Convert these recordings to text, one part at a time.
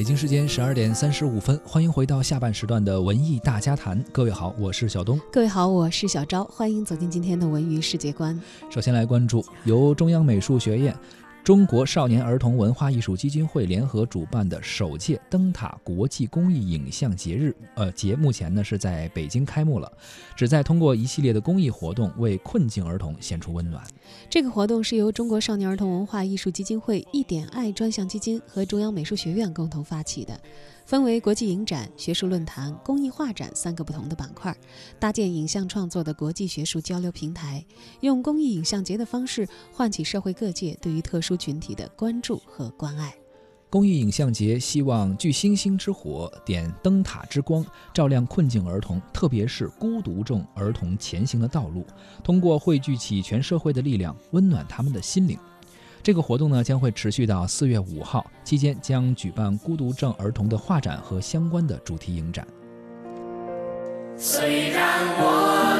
北京时间十二点三十五分，欢迎回到下半时段的文艺大家谈。各位好，我是小东。各位好，我是小昭。欢迎走进今天的文娱世界观。首先来关注由中央美术学院。中国少年儿童文化艺术基金会联合主办的首届灯塔国际公益影像节日，呃节目前呢是在北京开幕了，旨在通过一系列的公益活动为困境儿童献出温暖。这个活动是由中国少年儿童文化艺术基金会一点爱专项基金和中央美术学院共同发起的。分为国际影展、学术论坛、公益画展三个不同的板块，搭建影像创作的国际学术交流平台，用公益影像节的方式唤起社会各界对于特殊群体的关注和关爱。公益影像节希望聚星星之火，点灯塔之光，照亮困境儿童，特别是孤独症儿童前行的道路，通过汇聚起全社会的力量，温暖他们的心灵。这个活动呢将会持续到四月五号，期间将举办孤独症儿童的画展和相关的主题影展。虽然我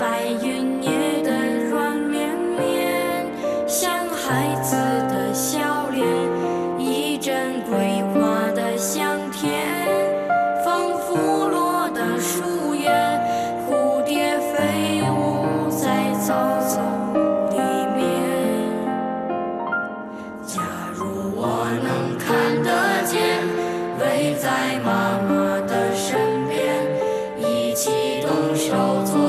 白云捏的软绵绵像孩子的笑脸一阵桂花的香甜仿佛落的树叶蝴蝶飞舞在草丛里面假如我能看得见围在妈妈的身边一起动手做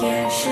天使